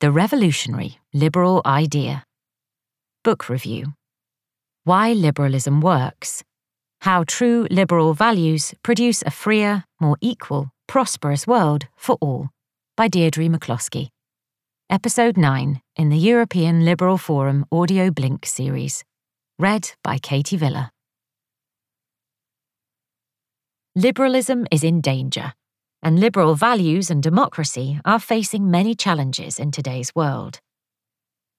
The Revolutionary Liberal Idea. Book Review Why Liberalism Works. How True Liberal Values Produce a Freer, More Equal, Prosperous World for All by Deirdre McCloskey. Episode 9 in the European Liberal Forum Audio Blink series. Read by Katie Villa. Liberalism is in danger, and liberal values and democracy are facing many challenges in today's world.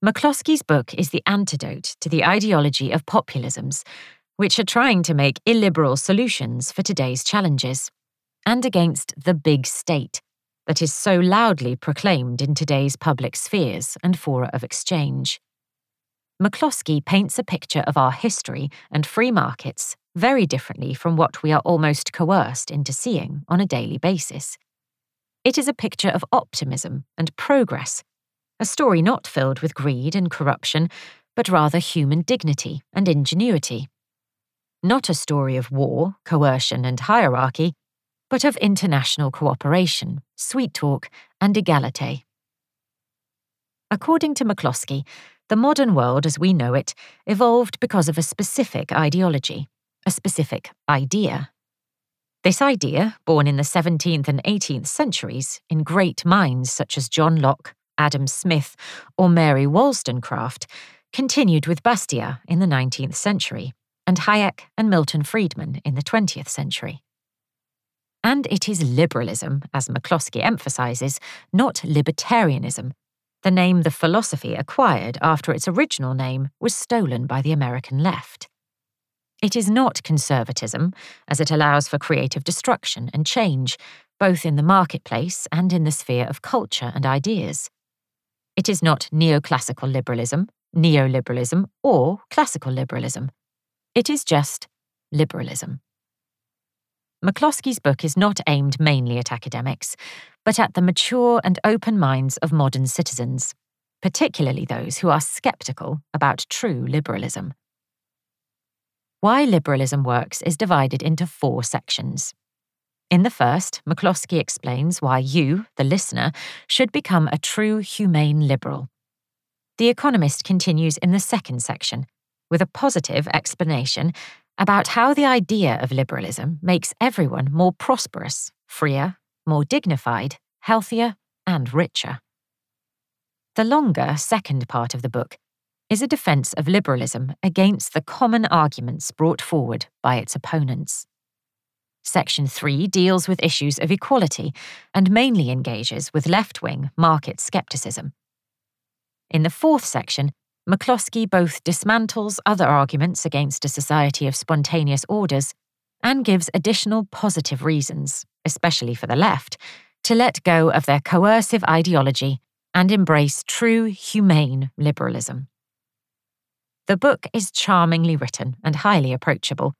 McCloskey's book is the antidote to the ideology of populisms, which are trying to make illiberal solutions for today's challenges, and against the big state that is so loudly proclaimed in today's public spheres and fora of exchange. McCloskey paints a picture of our history and free markets very differently from what we are almost coerced into seeing on a daily basis. It is a picture of optimism and progress, a story not filled with greed and corruption, but rather human dignity and ingenuity. Not a story of war, coercion, and hierarchy, but of international cooperation, sweet talk, and egalite. According to McCloskey, the modern world as we know it evolved because of a specific ideology, a specific idea. This idea, born in the 17th and 18th centuries in great minds such as John Locke, Adam Smith, or Mary Wollstonecraft, continued with Bastiat in the 19th century, and Hayek and Milton Friedman in the 20th century. And it is liberalism, as McCloskey emphasises, not libertarianism, the name the philosophy acquired after its original name was stolen by the American left. It is not conservatism, as it allows for creative destruction and change, both in the marketplace and in the sphere of culture and ideas. It is not neoclassical liberalism, neoliberalism, or classical liberalism. It is just liberalism. McCloskey's book is not aimed mainly at academics, but at the mature and open minds of modern citizens, particularly those who are sceptical about true liberalism. Why Liberalism Works is divided into four sections. In the first, McCloskey explains why you, the listener, should become a true humane liberal. The Economist continues in the second section with a positive explanation about how the idea of liberalism makes everyone more prosperous, freer, more dignified, healthier, and richer. The longer second part of the book is a defense of liberalism against the common arguments brought forward by its opponents. Section 3 deals with issues of equality and mainly engages with left wing market skepticism. In the fourth section, McCloskey both dismantles other arguments against a society of spontaneous orders and gives additional positive reasons, especially for the left, to let go of their coercive ideology and embrace true, humane liberalism. The book is charmingly written and highly approachable,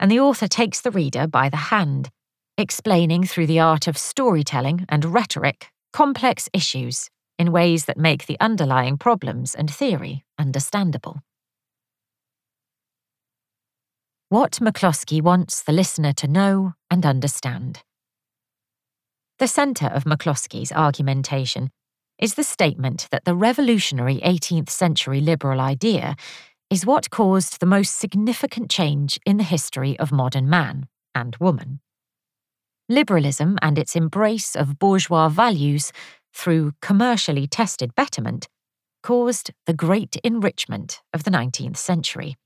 and the author takes the reader by the hand, explaining through the art of storytelling and rhetoric complex issues in ways that make the underlying problems and theory understandable. What McCloskey wants the listener to know and understand. The centre of McCloskey's argumentation is the statement that the revolutionary 18th century liberal idea is what caused the most significant change in the history of modern man and woman. Liberalism and its embrace of bourgeois values through commercially tested betterment, caused the great enrichment of the 19th century.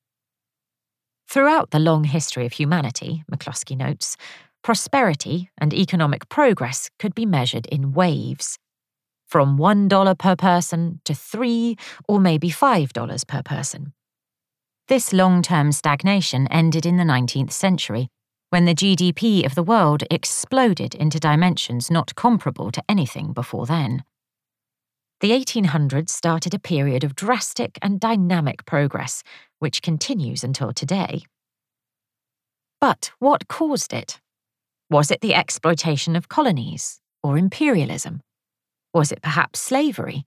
Throughout the long history of humanity, McCloskey notes, prosperity and economic progress could be measured in waves. From $1 per person to 3 or maybe $5 per person. This long term stagnation ended in the 19th century, when the GDP of the world exploded into dimensions not comparable to anything before then. The 1800s started a period of drastic and dynamic progress, which continues until today. But what caused it? Was it the exploitation of colonies or imperialism? Was it perhaps slavery?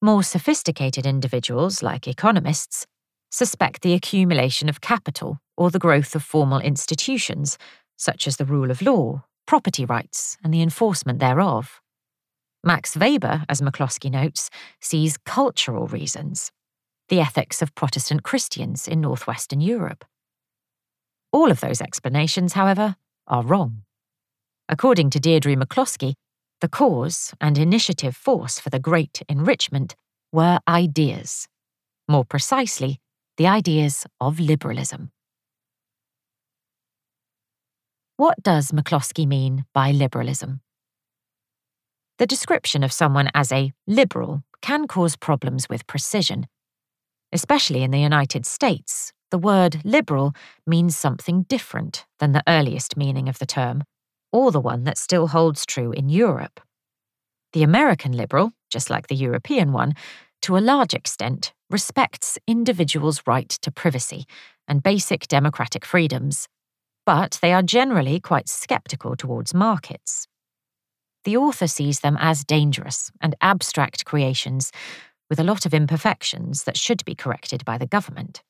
More sophisticated individuals, like economists, suspect the accumulation of capital or the growth of formal institutions, such as the rule of law, property rights, and the enforcement thereof. Max Weber, as McCloskey notes, sees cultural reasons, the ethics of Protestant Christians in northwestern Europe. All of those explanations, however, are wrong. According to Deirdre McCloskey, the cause and initiative force for the Great Enrichment were ideas. More precisely, the ideas of liberalism. What does McCloskey mean by liberalism? The description of someone as a liberal can cause problems with precision. Especially in the United States, the word liberal means something different than the earliest meaning of the term, or the one that still holds true in Europe. The American liberal, just like the European one, to a large extent respects individuals' right to privacy and basic democratic freedoms, but they are generally quite sceptical towards markets. The author sees them as dangerous and abstract creations with a lot of imperfections that should be corrected by the government.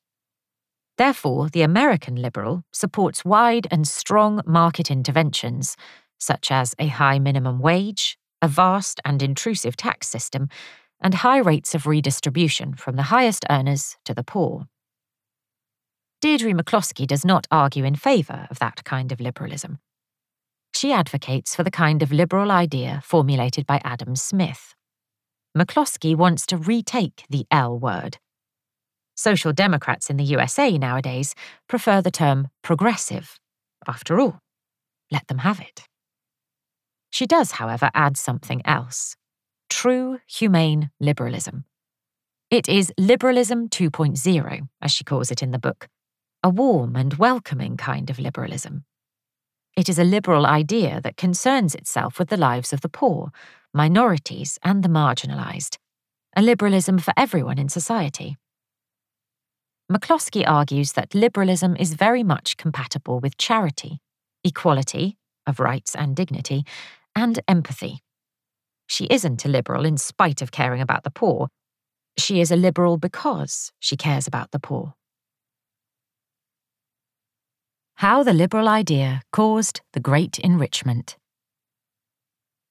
Therefore, the American liberal supports wide and strong market interventions, such as a high minimum wage, a vast and intrusive tax system, and high rates of redistribution from the highest earners to the poor. Deirdre McCloskey does not argue in favour of that kind of liberalism. She advocates for the kind of liberal idea formulated by Adam Smith. McCloskey wants to retake the L word. Social Democrats in the USA nowadays prefer the term progressive. After all, let them have it. She does, however, add something else true humane liberalism. It is liberalism 2.0, as she calls it in the book, a warm and welcoming kind of liberalism. It is a liberal idea that concerns itself with the lives of the poor, minorities, and the marginalised, a liberalism for everyone in society. McCloskey argues that liberalism is very much compatible with charity, equality of rights and dignity, and empathy. She isn't a liberal in spite of caring about the poor. She is a liberal because she cares about the poor. How the liberal idea caused the Great Enrichment.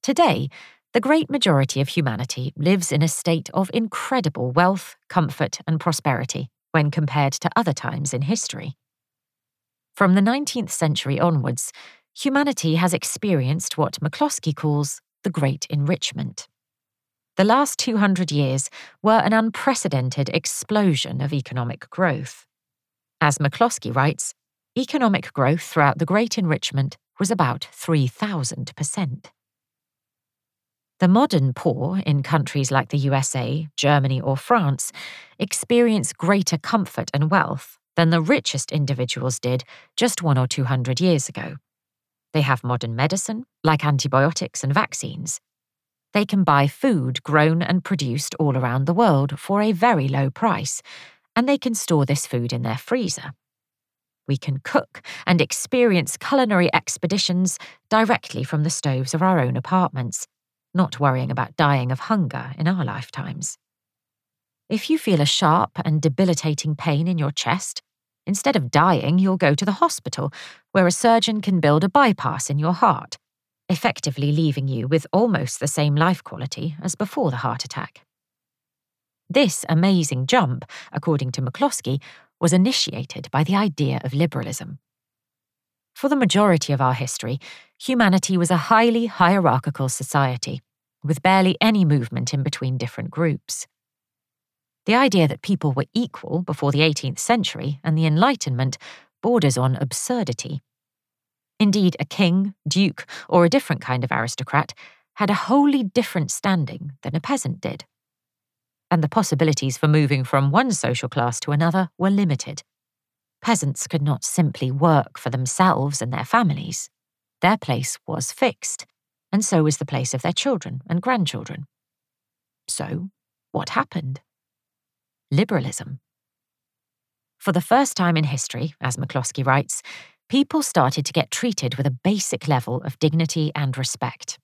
Today, the great majority of humanity lives in a state of incredible wealth, comfort, and prosperity when compared to other times in history. From the 19th century onwards, humanity has experienced what McCloskey calls the Great Enrichment. The last 200 years were an unprecedented explosion of economic growth. As McCloskey writes, economic growth throughout the Great Enrichment was about 3,000%. The modern poor in countries like the USA, Germany, or France experience greater comfort and wealth than the richest individuals did just one or two hundred years ago. They have modern medicine, like antibiotics and vaccines. They can buy food grown and produced all around the world for a very low price, and they can store this food in their freezer. We can cook and experience culinary expeditions directly from the stoves of our own apartments, not worrying about dying of hunger in our lifetimes. If you feel a sharp and debilitating pain in your chest, instead of dying, you'll go to the hospital, where a surgeon can build a bypass in your heart, effectively leaving you with almost the same life quality as before the heart attack. This amazing jump, according to McCloskey, was initiated by the idea of liberalism. For the majority of our history, humanity was a highly hierarchical society, with barely any movement in between different groups. The idea that people were equal before the 18th century and the Enlightenment borders on absurdity. Indeed, a king, duke, or a different kind of aristocrat had a wholly different standing than a peasant did and the possibilities for moving from one social class to another were limited. Peasants could not simply work for themselves and their families. Their place was fixed, and so was the place of their children and grandchildren. So, what happened? Liberalism. For the first time in history, as McCloskey writes, people started to get treated with a basic level of dignity and respect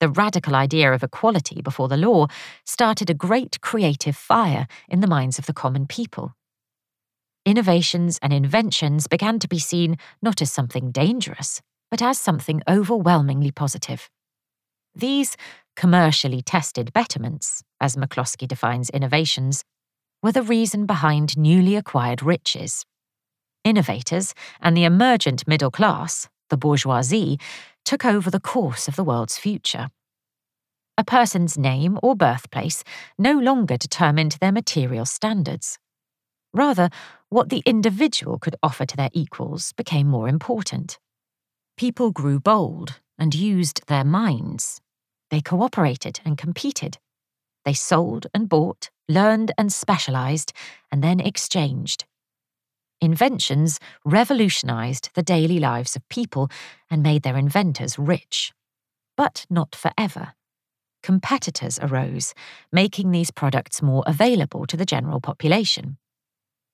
the radical idea of equality before the law started a great creative fire in the minds of the common people. Innovations and inventions began to be seen not as something dangerous, but as something overwhelmingly positive. These commercially tested betterments, as McCloskey defines innovations, were the reason behind newly acquired riches. Innovators and the emergent middle class, the bourgeoisie, took over the course of the world's future. A person's name or birthplace no longer determined their material standards. Rather, what the individual could offer to their equals became more important. People grew bold and used their minds. They cooperated and competed. They sold and bought, learned and specialized, and then exchanged. Inventions revolutionized the daily lives of people and made their inventors rich. But not forever. Competitors arose, making these products more available to the general population.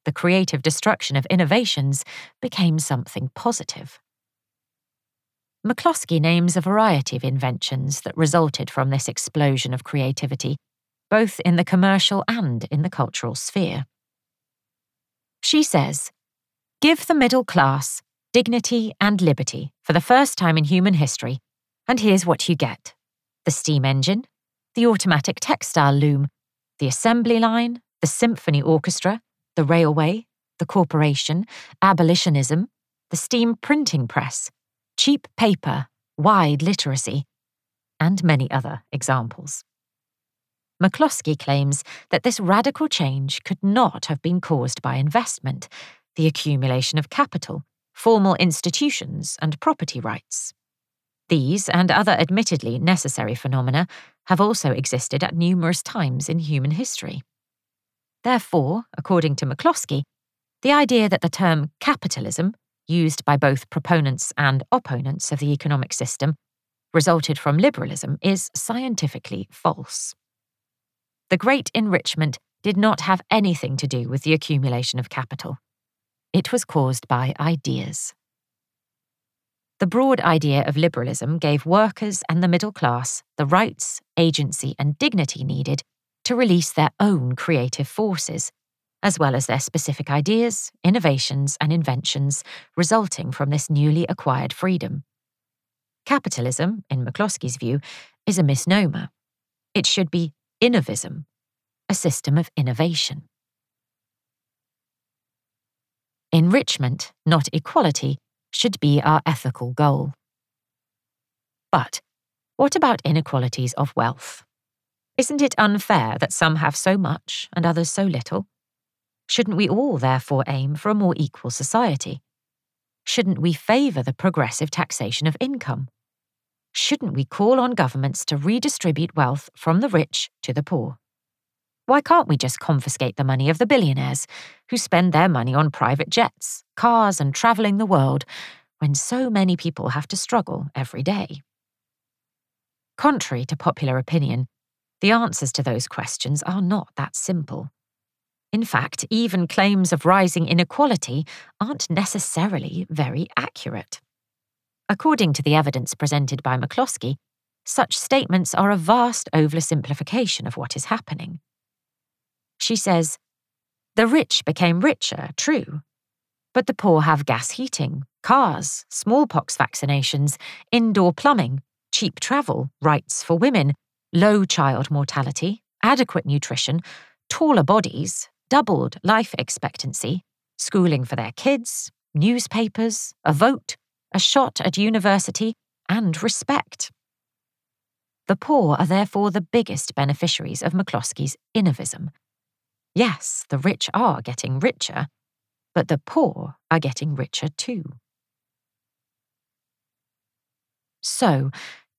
The creative destruction of innovations became something positive. McCloskey names a variety of inventions that resulted from this explosion of creativity, both in the commercial and in the cultural sphere. She says, Give the middle class dignity and liberty for the first time in human history, and here's what you get the steam engine, the automatic textile loom, the assembly line, the symphony orchestra, the railway, the corporation, abolitionism, the steam printing press, cheap paper, wide literacy, and many other examples. McCloskey claims that this radical change could not have been caused by investment, the accumulation of capital, formal institutions, and property rights. These and other admittedly necessary phenomena have also existed at numerous times in human history. Therefore, according to McCloskey, the idea that the term capitalism used by both proponents and opponents of the economic system, resulted from liberalism is scientifically false. The Great Enrichment did not have anything to do with the accumulation of capital. It was caused by ideas. The broad idea of liberalism gave workers and the middle class the rights, agency, and dignity needed to release their own creative forces as well as their specific ideas, innovations, and inventions resulting from this newly acquired freedom. Capitalism, in McCloskey's view, is a misnomer. It should be innovism, a system of innovation. Enrichment, not equality, should be our ethical goal. But what about inequalities of wealth? Isn't it unfair that some have so much and others so little? Shouldn't we all therefore aim for a more equal society? Shouldn't we favour the progressive taxation of income? Shouldn't we call on governments to redistribute wealth from the rich to the poor? Why can't we just confiscate the money of the billionaires who spend their money on private jets, cars, and travelling the world when so many people have to struggle every day? Contrary to popular opinion, the answers to those questions are not that simple. In fact, even claims of rising inequality aren't necessarily very accurate. According to the evidence presented by McCloskey, such statements are a vast oversimplification of what is happening. She says, The rich became richer, true, but the poor have gas heating, cars, smallpox vaccinations, indoor plumbing, cheap travel, rights for women, low child mortality, adequate nutrition, taller bodies, doubled life expectancy, schooling for their kids, newspapers, a vote, a shot at university, and respect. The poor are therefore the biggest beneficiaries of McCloskey's innovism. Yes, the rich are getting richer, but the poor are getting richer too. So,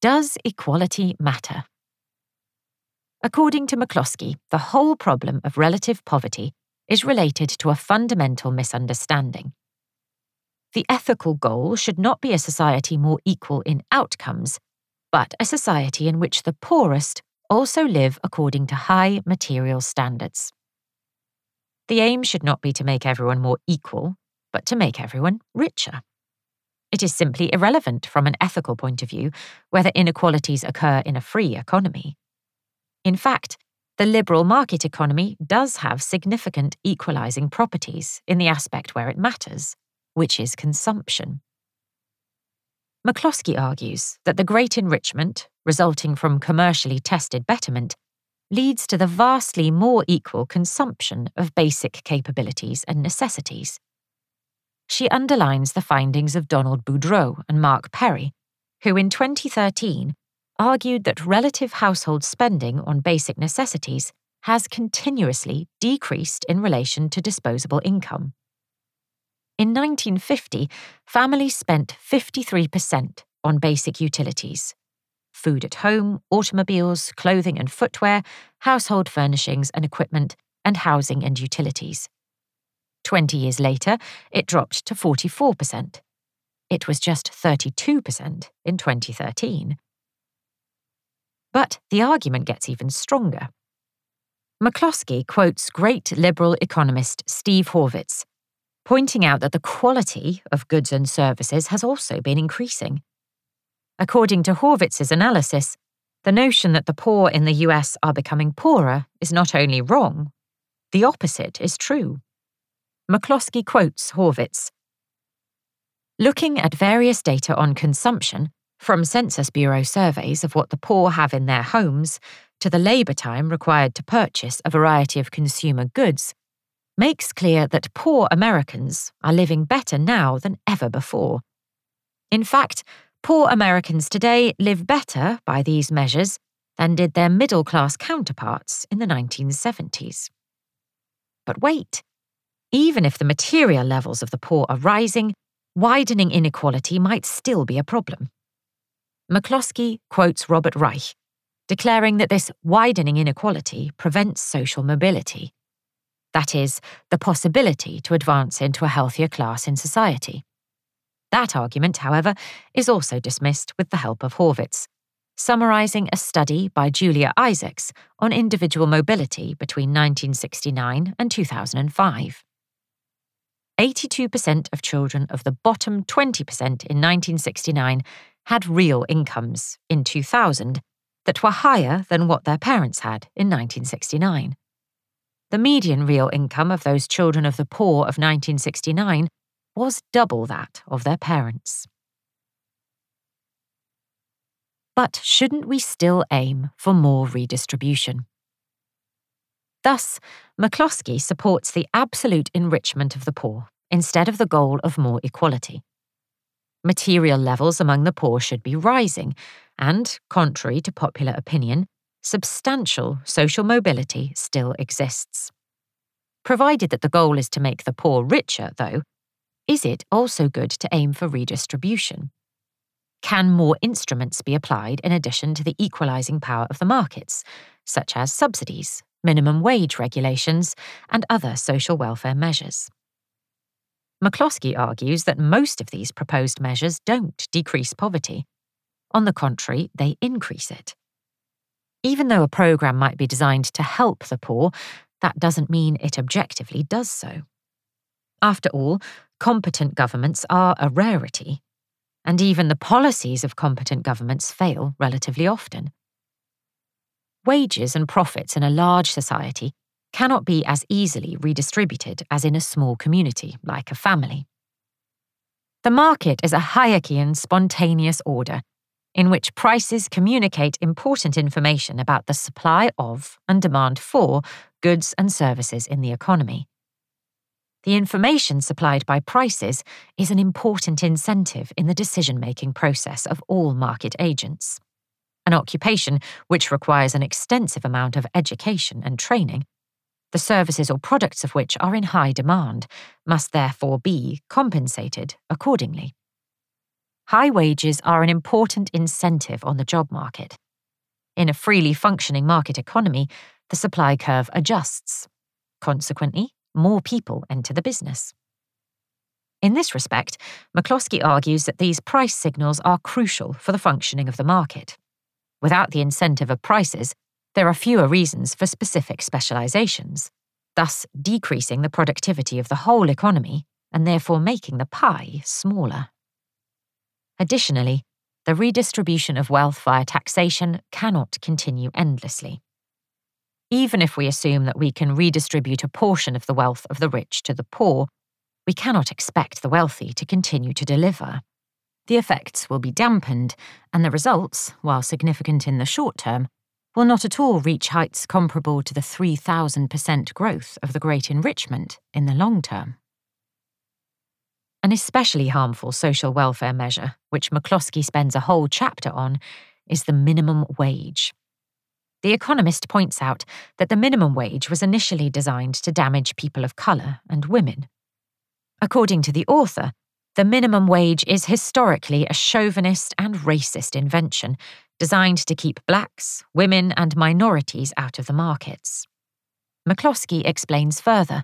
does equality matter? According to McCloskey, the whole problem of relative poverty is related to a fundamental misunderstanding. The ethical goal should not be a society more equal in outcomes, but a society in which the poorest also live according to high material standards. The aim should not be to make everyone more equal, but to make everyone richer. It is simply irrelevant from an ethical point of view whether inequalities occur in a free economy. In fact, the liberal market economy does have significant equalising properties in the aspect where it matters, which is consumption. McCloskey argues that the great enrichment, resulting from commercially tested betterment, leads to the vastly more equal consumption of basic capabilities and necessities. She underlines the findings of Donald Boudreaux and Mark Perry, who in 2013 argued that relative household spending on basic necessities has continuously decreased in relation to disposable income. In 1950, families spent 53% on basic utilities food at home, automobiles, clothing and footwear, household furnishings and equipment, and housing and utilities. Twenty years later, it dropped to 44%. It was just 32% in 2013. But the argument gets even stronger. McCloskey quotes great liberal economist Steve Horwitz, pointing out that the quality of goods and services has also been increasing. According to Horwitz's analysis, the notion that the poor in the US are becoming poorer is not only wrong, the opposite is true. McCloskey quotes Horwitz Looking at various data on consumption, from Census Bureau surveys of what the poor have in their homes to the labour time required to purchase a variety of consumer goods, makes clear that poor Americans are living better now than ever before. In fact, poor Americans today live better by these measures than did their middle class counterparts in the 1970s. But wait, even if the material levels of the poor are rising, widening inequality might still be a problem. McCloskey quotes Robert Reich, declaring that this widening inequality prevents social mobility. That is, the possibility to advance into a healthier class in society. That argument, however, is also dismissed with the help of Horwitz, summarising a study by Julia Isaacs on individual mobility between 1969 and 2005. 82% of children of the bottom 20% in 1969 had real incomes in 2000 that were higher than what their parents had in 1969. The median real income of those children of the poor of 1969 was double that of their parents. But shouldn't we still aim for more redistribution? Thus, McCloskey supports the absolute enrichment of the poor instead of the goal of more equality. Material levels among the poor should be rising, and, contrary to popular opinion, substantial social mobility still exists. Provided that the goal is to make the poor richer, though, is it also good to aim for redistribution? Can more instruments be applied in addition to the equalising power of the markets, such as subsidies, minimum wage regulations, and other social welfare measures. McCloskey argues that most of these proposed measures don't decrease poverty. On the contrary, they increase it. Even though a programme might be designed to help the poor, that doesn't mean it objectively does so. After all, competent governments are a rarity, and even the policies of competent governments fail relatively often. Wages and profits in a large society cannot be as easily redistributed as in a small community, like a family. The market is a Hayekian spontaneous order in which prices communicate important information about the supply of and demand for goods and services in the economy. The information supplied by prices is an important incentive in the decision making process of all market agents an occupation which requires an extensive amount of education and training, the services or products of which are in high demand, must therefore be compensated accordingly. High wages are an important incentive on the job market. In a freely functioning market economy, the supply curve adjusts. Consequently, more people enter the business. In this respect, McCloskey argues that these price signals are crucial for the functioning of the market. Without the incentive of prices, there are fewer reasons for specific specializations, thus decreasing the productivity of the whole economy and therefore making the pie smaller. Additionally, the redistribution of wealth via taxation cannot continue endlessly. Even if we assume that we can redistribute a portion of the wealth of the rich to the poor, we cannot expect the wealthy to continue to deliver. the effects will be dampened, and the results, while significant in the short term, will not at all reach heights comparable to the 3,000% growth of the Great Enrichment in the long term. An especially harmful social welfare measure, which McCloskey spends a whole chapter on, is the minimum wage. The Economist points out that the minimum wage was initially designed to damage people of colour and women. According to the author, the minimum wage is historically a chauvinist and racist invention designed to keep blacks, women, and minorities out of the markets. McCloskey explains further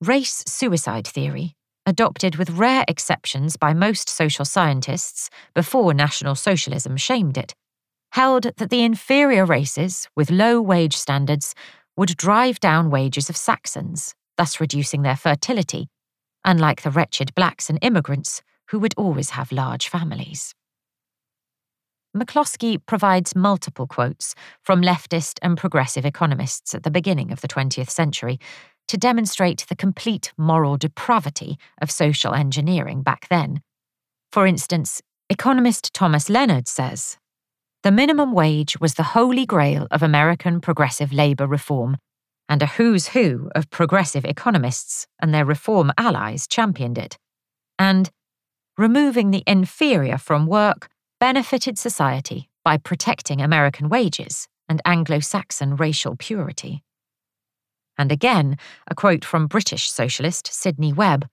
Race suicide theory, adopted with rare exceptions by most social scientists before National Socialism shamed it, held that the inferior races with low wage standards would drive down wages of Saxons, thus reducing their fertility unlike the wretched blacks and immigrants who would always have large families. McCloskey provides multiple quotes from leftist and progressive economists at the beginning of the 20th century to demonstrate the complete moral depravity of social engineering back then. For instance, economist Thomas Leonard says The minimum wage was the holy grail of American progressive labor reform and a who's who of progressive economists and their reform allies championed it. And removing the inferior from work benefited society by protecting American wages and Anglo Saxon racial purity. And again, a quote from British socialist Sidney Webb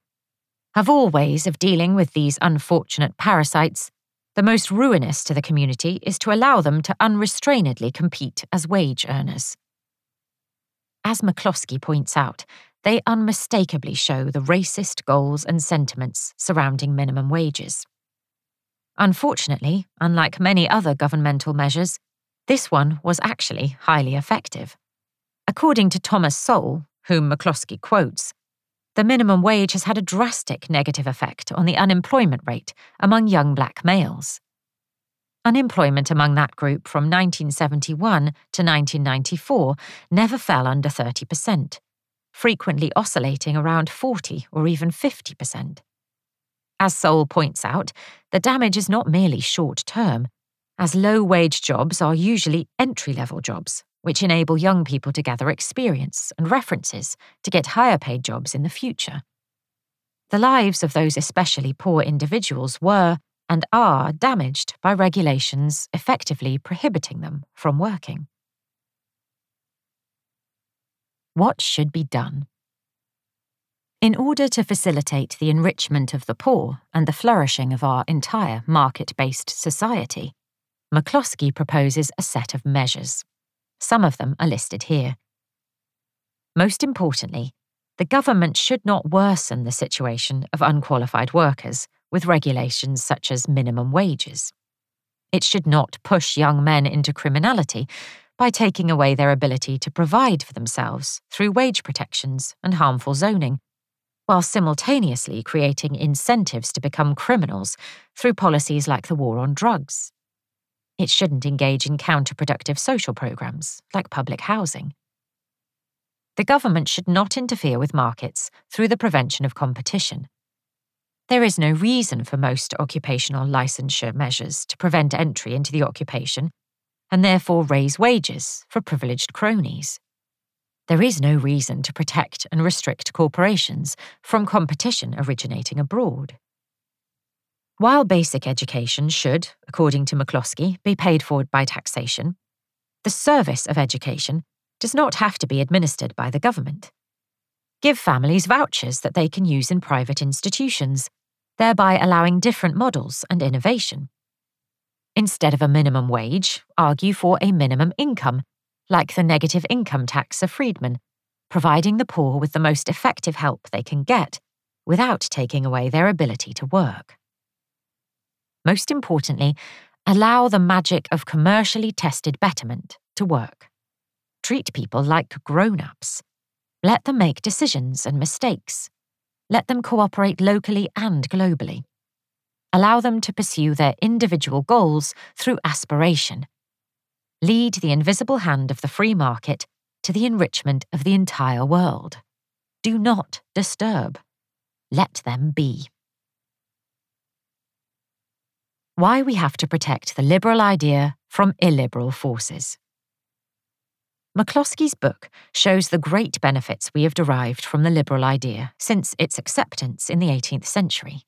Of all ways of dealing with these unfortunate parasites, the most ruinous to the community is to allow them to unrestrainedly compete as wage earners. As McCloskey points out, they unmistakably show the racist goals and sentiments surrounding minimum wages. Unfortunately, unlike many other governmental measures, this one was actually highly effective. According to Thomas Sowell, whom McCloskey quotes, the minimum wage has had a drastic negative effect on the unemployment rate among young black males. Unemployment among that group from 1971 to 1994 never fell under 30%, frequently oscillating around 40 or even 50%. As Sowell points out, the damage is not merely short term, as low wage jobs are usually entry level jobs, which enable young people to gather experience and references to get higher paid jobs in the future. The lives of those especially poor individuals were, and are damaged by regulations effectively prohibiting them from working. What should be done? In order to facilitate the enrichment of the poor and the flourishing of our entire market based society, McCloskey proposes a set of measures. Some of them are listed here. Most importantly, the government should not worsen the situation of unqualified workers with regulations such as minimum wages. It should not push young men into criminality by taking away their ability to provide for themselves through wage protections and harmful zoning, while simultaneously creating incentives to become criminals through policies like the war on drugs. It shouldn't engage in counterproductive social programs like public housing. The government should not interfere with markets through the prevention of competition. There is no reason for most occupational licensure measures to prevent entry into the occupation and therefore raise wages for privileged cronies. There is no reason to protect and restrict corporations from competition originating abroad. While basic education should, according to McCloskey, be paid for by taxation, the service of education does not have to be administered by the government. Give families vouchers that they can use in private institutions, thereby allowing different models and innovation. Instead of a minimum wage, argue for a minimum income, like the negative income tax of Friedman, providing the poor with the most effective help they can get without taking away their ability to work. Most importantly, allow the magic of commercially tested betterment to work. Treat people like grown ups let them make decisions and mistakes. Let them cooperate locally and globally. Allow them to pursue their individual goals through aspiration. Lead the invisible hand of the free market to the enrichment of the entire world. Do not disturb. Let them be. Why we have to protect the liberal idea from illiberal forces. McCloskey's book shows the great benefits we have derived from the liberal idea since its acceptance in the 18th century.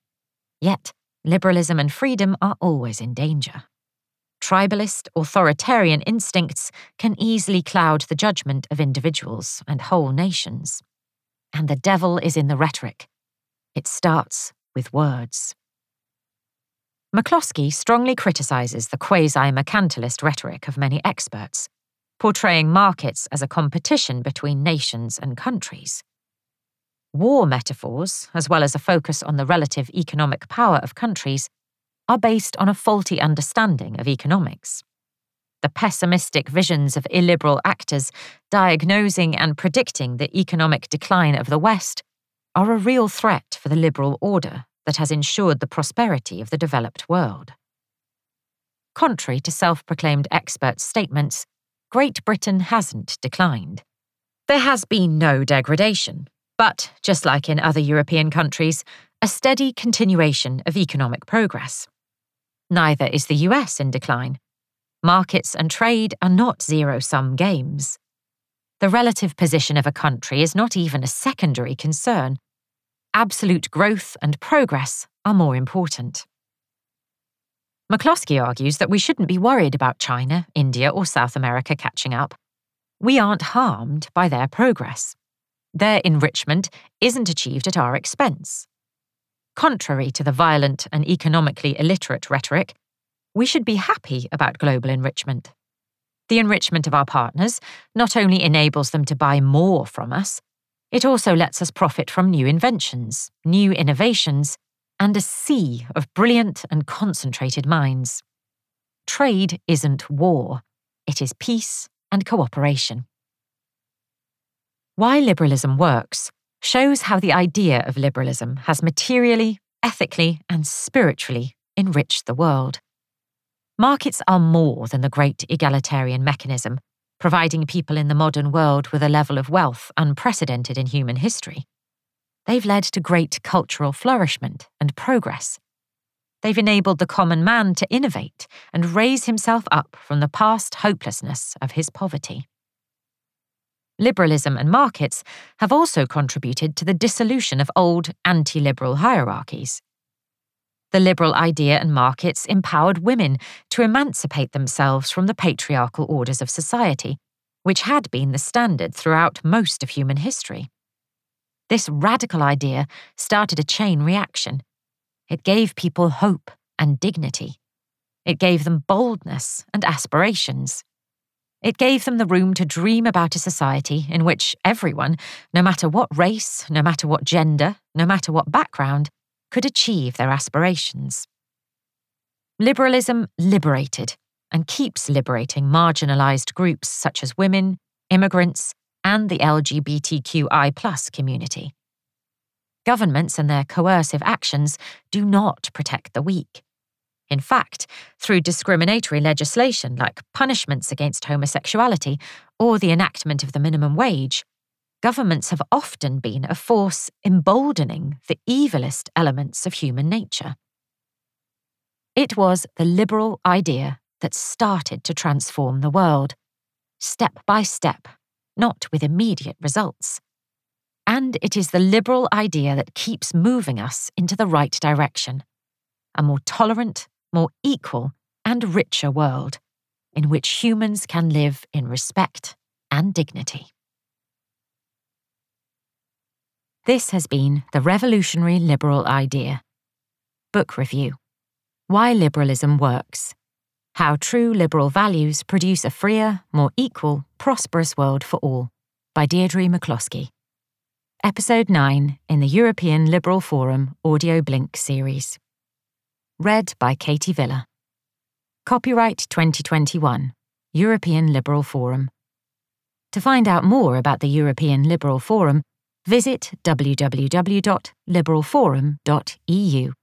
Yet, liberalism and freedom are always in danger. Tribalist, authoritarian instincts can easily cloud the judgment of individuals and whole nations. And the devil is in the rhetoric. It starts with words. McCloskey strongly criticises the quasi mercantilist rhetoric of many experts, portraying markets as a competition between nations and countries. War metaphors, as well as a focus on the relative economic power of countries, are based on a faulty understanding of economics. The pessimistic visions of illiberal actors diagnosing and predicting the economic decline of the West are a real threat for the liberal order that has ensured the prosperity of the developed world. Contrary to self proclaimed experts' statements, Great Britain hasn't declined. There has been no degradation, but, just like in other European countries, a steady continuation of economic progress. Neither is the US in decline. Markets and trade are not zero sum games. The relative position of a country is not even a secondary concern. Absolute growth and progress are more important. McCloskey argues that we shouldn't be worried about China, India, or South America catching up. We aren't harmed by their progress. Their enrichment isn't achieved at our expense. Contrary to the violent and economically illiterate rhetoric, we should be happy about global enrichment. The enrichment of our partners not only enables them to buy more from us, it also lets us profit from new inventions, new innovations, and a sea of brilliant and concentrated minds. Trade isn't war, it is peace and cooperation. Why liberalism works shows how the idea of liberalism has materially, ethically, and spiritually enriched the world. Markets are more than the great egalitarian mechanism, providing people in the modern world with a level of wealth unprecedented in human history. They've led to great cultural flourishment and progress. They've enabled the common man to innovate and raise himself up from the past hopelessness of his poverty. Liberalism and markets have also contributed to the dissolution of old anti liberal hierarchies. The liberal idea and markets empowered women to emancipate themselves from the patriarchal orders of society, which had been the standard throughout most of human history. This radical idea started a chain reaction. It gave people hope and dignity. It gave them boldness and aspirations. It gave them the room to dream about a society in which everyone, no matter what race, no matter what gender, no matter what background, could achieve their aspirations. Liberalism liberated and keeps liberating marginalised groups such as women, immigrants, and the LGBTQI community. Governments and their coercive actions do not protect the weak. In fact, through discriminatory legislation like punishments against homosexuality or the enactment of the minimum wage, governments have often been a force emboldening the evilest elements of human nature. It was the liberal idea that started to transform the world, step by step not with immediate results. And it is the liberal idea that keeps moving us into the right direction a more tolerant, more equal, and richer world in which humans can live in respect and dignity. This has been The Revolutionary Liberal Idea. Book Review Why Liberalism Works how True Liberal Values Produce a Freer, More Equal, Prosperous World for All by Deirdre McCloskey. Episode 9 in the European Liberal Forum Audio Blink series. Read by Katie Villa. Copyright 2021, European Liberal Forum. To find out more about the European Liberal Forum, visit www.liberalforum.eu.